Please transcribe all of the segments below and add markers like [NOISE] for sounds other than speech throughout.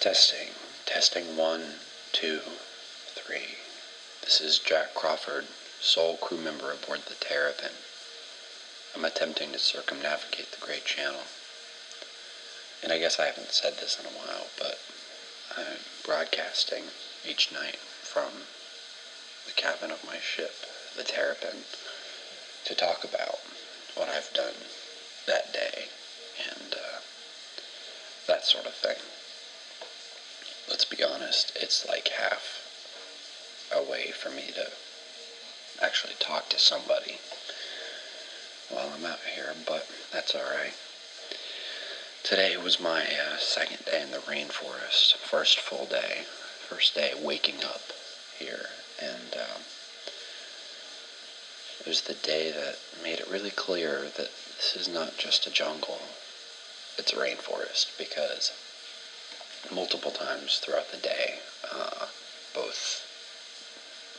Testing. Testing one, two, three. This is Jack Crawford, sole crew member aboard the Terrapin. I'm attempting to circumnavigate the Great Channel. And I guess I haven't said this in a while, but I'm broadcasting each night from the cabin of my ship, the Terrapin, to talk about what I've done that day and uh, that sort of thing. Let's be honest, it's like half a way for me to actually talk to somebody while I'm out here, but that's alright. Today was my uh, second day in the rainforest, first full day, first day waking up here, and um, it was the day that made it really clear that this is not just a jungle, it's a rainforest, because multiple times throughout the day, uh, both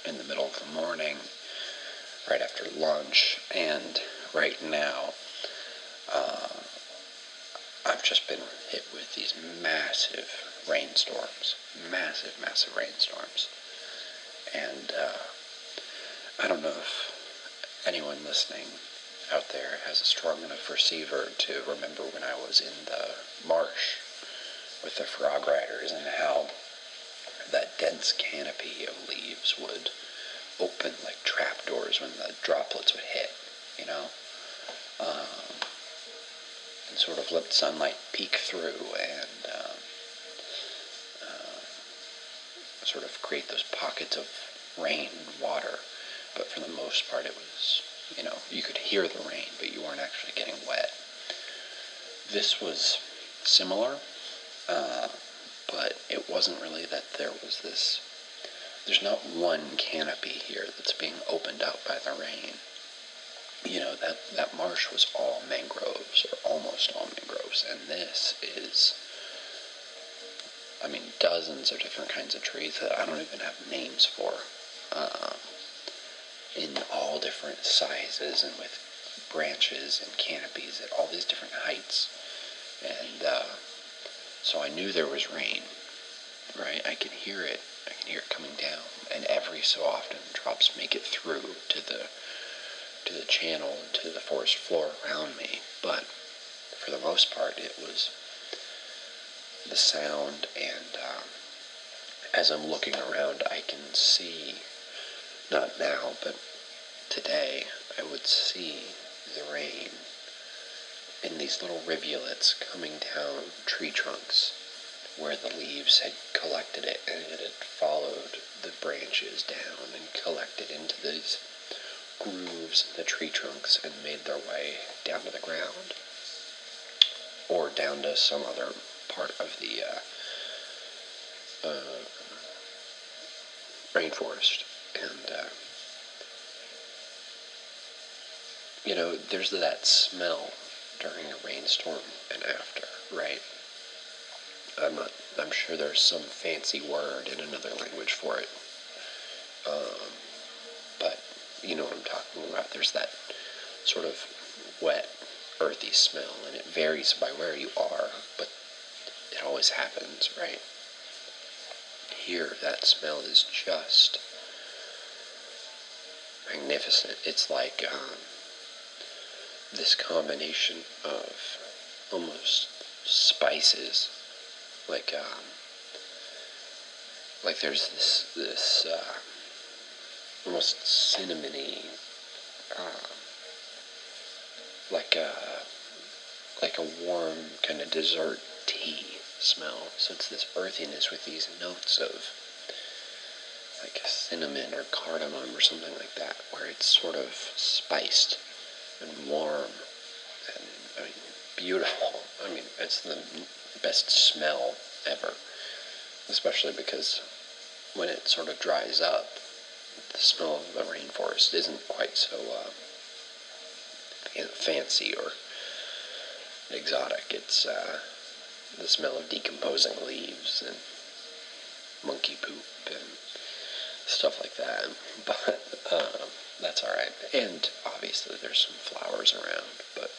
in the middle of the morning, right after lunch, and right now, uh, I've just been hit with these massive rainstorms, massive, massive rainstorms. And uh, I don't know if anyone listening out there has a strong enough receiver to remember when I was in the marsh with the frog riders and how that dense canopy of leaves would open like trapdoors when the droplets would hit, you know, um, and sort of let sunlight peek through and um, uh, sort of create those pockets of rain and water. But for the most part, it was, you know, you could hear the rain, but you weren't actually getting wet. This was similar, uh, but it wasn't really that there was this. There's not one canopy here that's being opened up by the rain. You know that that marsh was all mangroves, or almost all mangroves, and this is. I mean, dozens of different kinds of trees that I don't even have names for, uh, in all different sizes and with branches and canopies at all these different heights, and. Uh, so I knew there was rain, right? I can hear it. I can hear it coming down, and every so often drops make it through to the to the channel and to the forest floor around me. But for the most part, it was the sound, and um, as I'm looking around, I can see not now, but today, I would see the rain in these little rivulets coming down tree trunks where the leaves had collected it and it had followed the branches down and collected into these grooves in the tree trunks and made their way down to the ground or down to some other part of the uh, uh, rainforest. And, uh, you know, there's that smell during a rainstorm and after, right? I'm not. I'm sure there's some fancy word in another language for it. Um, but you know what I'm talking about. There's that sort of wet, earthy smell, and it varies by where you are, but it always happens, right? Here, that smell is just magnificent. It's like um, this combination of almost spices, like um, like there's this this uh, almost cinnamony, uh, like a like a warm kind of dessert tea smell. So it's this earthiness with these notes of like cinnamon or cardamom or something like that, where it's sort of spiced and warm and I mean, beautiful. I mean, it's the best smell ever, especially because when it sort of dries up, the smell of the rainforest isn't quite so uh, fancy or exotic. It's uh, the smell of decomposing leaves and monkey poop and stuff like that. [LAUGHS] But uh, that's all right. And obviously, there's some flowers around, but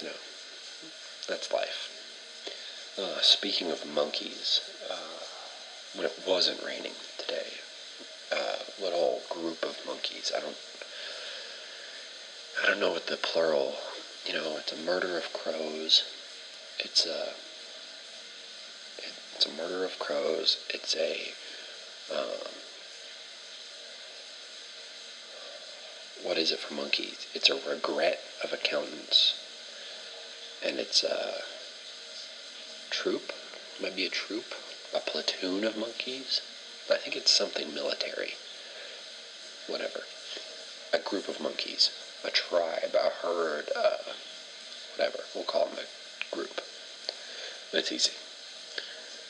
you know, that's life. Uh, speaking of monkeys, uh, when it wasn't raining today, a little group of monkeys. I don't. I don't know what the plural. You know, it's a murder of crows. It's a. It's a murder of crows. It's a. Um, what is it for monkeys? It's a regret of accountants. And it's a troop. Might be a troop. A platoon of monkeys. I think it's something military. Whatever. A group of monkeys. A tribe, a herd, uh, whatever. We'll call them a group. It's easy.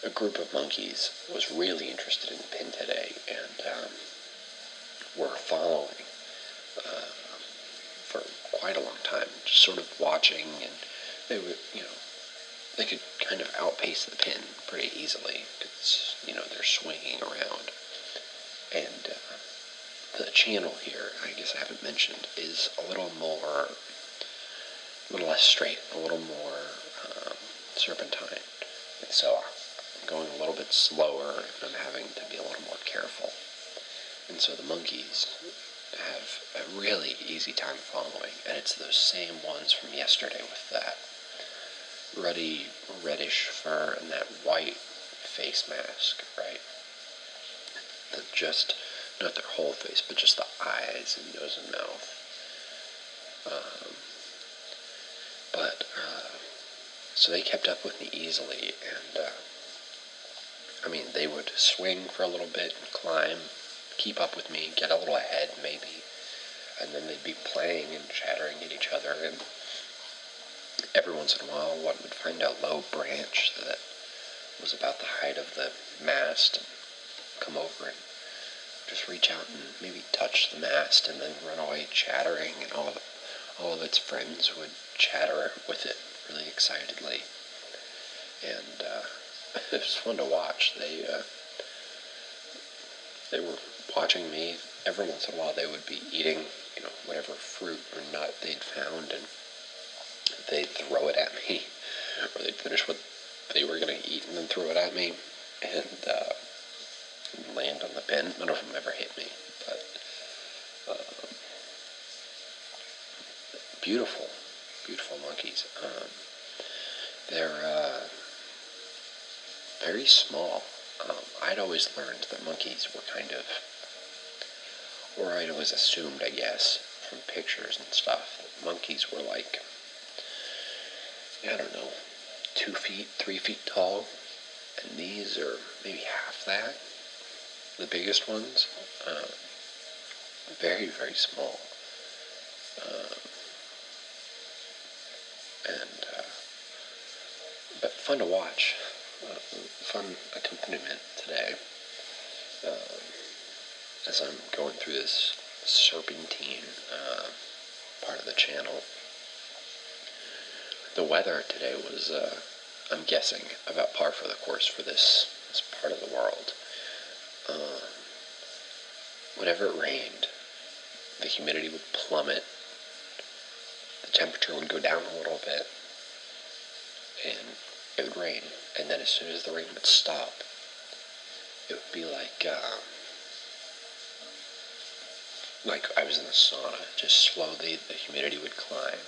A group of monkeys was really interested in pin today and um, were following uh, for quite a long time, just sort of watching, and they would, you know, they could kind of outpace the pin pretty easily because you know they're swinging around, and uh, the channel here, I guess I haven't mentioned, is a little more, a little less straight, a little more um, serpentine, and so I'm going a little bit slower, and I'm having to be a little more careful, and so the monkeys have a really easy time following, and it's those same ones from yesterday with that ruddy reddish fur and that white face mask, right? That just not their whole face, but just the eyes and nose and mouth. Um, but uh, so they kept up with me easily, and uh, I mean they would swing for a little bit and climb, keep up with me, get a little ahead maybe, and then they'd be playing and chattering at each other. And every once in a while one would find a low branch that was about the height of the mast and come over and just reach out and maybe touch the mast and then run away chattering. And all of, all of its friends would chatter with it really excitedly. And uh, [LAUGHS] it was fun to watch. They uh, they were watching me every once in a while they would be eating you know whatever fruit or nut they'd found and they'd throw it at me, [LAUGHS] or they'd finish what they were going to eat and then throw it at me, and uh, land on the bin. None of them ever hit me, but uh, beautiful, beautiful monkeys. Um, they're uh, very small. Um, I'd always learned that monkeys were kind of, or I'd always assumed, I guess, from pictures and stuff, that monkeys were like I don't know, two feet, three feet tall, and these are maybe half that. The biggest ones, uh, very, very small. Um, and, uh, but fun to watch. Uh, fun accompaniment today um, as I'm going through this serpentine uh, part of the channel the weather today was, uh, I'm guessing, about par for the course for this, this part of the world. Uh, whenever it rained, the humidity would plummet, the temperature would go down a little bit, and it would rain. And then as soon as the rain would stop, it would be like, uh, like I was in the sauna. Just slowly, the humidity would climb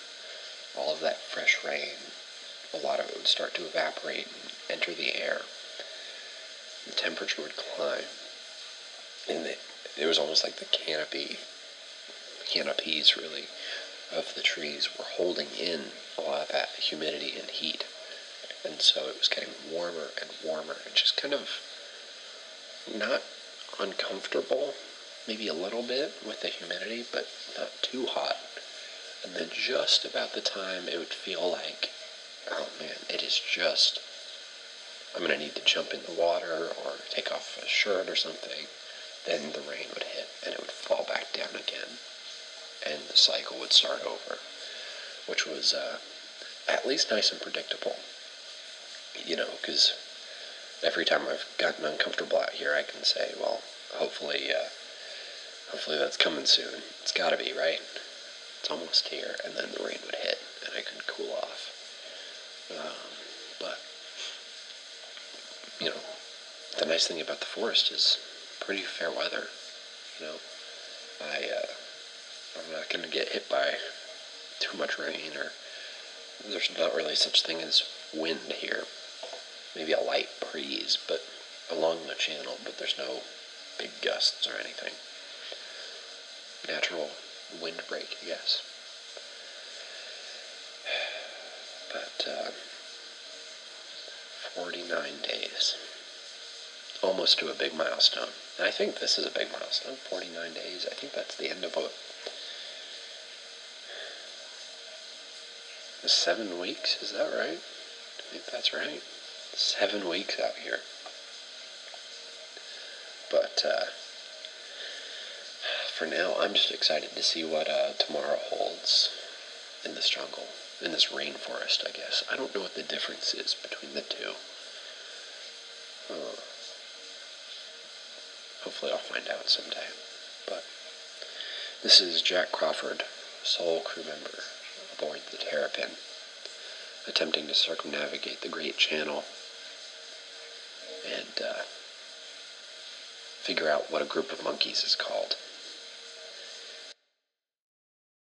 all of that fresh rain, a lot of it would start to evaporate and enter the air. The temperature would climb. And the, it was almost like the canopy, canopies really, of the trees were holding in a lot of that humidity and heat. And so it was getting warmer and warmer and just kind of not uncomfortable, maybe a little bit with the humidity, but not too hot. And then just about the time it would feel like, oh man, it is just, I'm going to need to jump in the water or take off a shirt or something, then the rain would hit and it would fall back down again. And the cycle would start over, which was uh, at least nice and predictable. You know, because every time I've gotten uncomfortable out here, I can say, well, hopefully, uh, hopefully that's coming soon. It's got to be, right? it's almost here, and then the rain would hit, and I could cool off. Um, but you know, the nice thing about the forest is pretty fair weather. You know, I uh, I'm not to get hit by too much rain or there's not really such thing as wind here. Maybe a light breeze, but along the channel, but there's no big gusts or anything. Natural windbreak, I guess. But uh, 49 days. Almost to a big milestone. And I think this is a big milestone. 49 days. I think that's the end of a seven weeks. Is that right? I think that's right. Seven weeks out here. But uh, for now, I'm just excited to see what uh, tomorrow holds in this jungle, in this rainforest, I guess. I don't know what the difference is between the two. Uh, hopefully, I'll find out someday. But this is Jack Crawford, sole crew member aboard the Terrapin, attempting to circumnavigate the Great Channel and uh, figure out what a group of monkeys is called.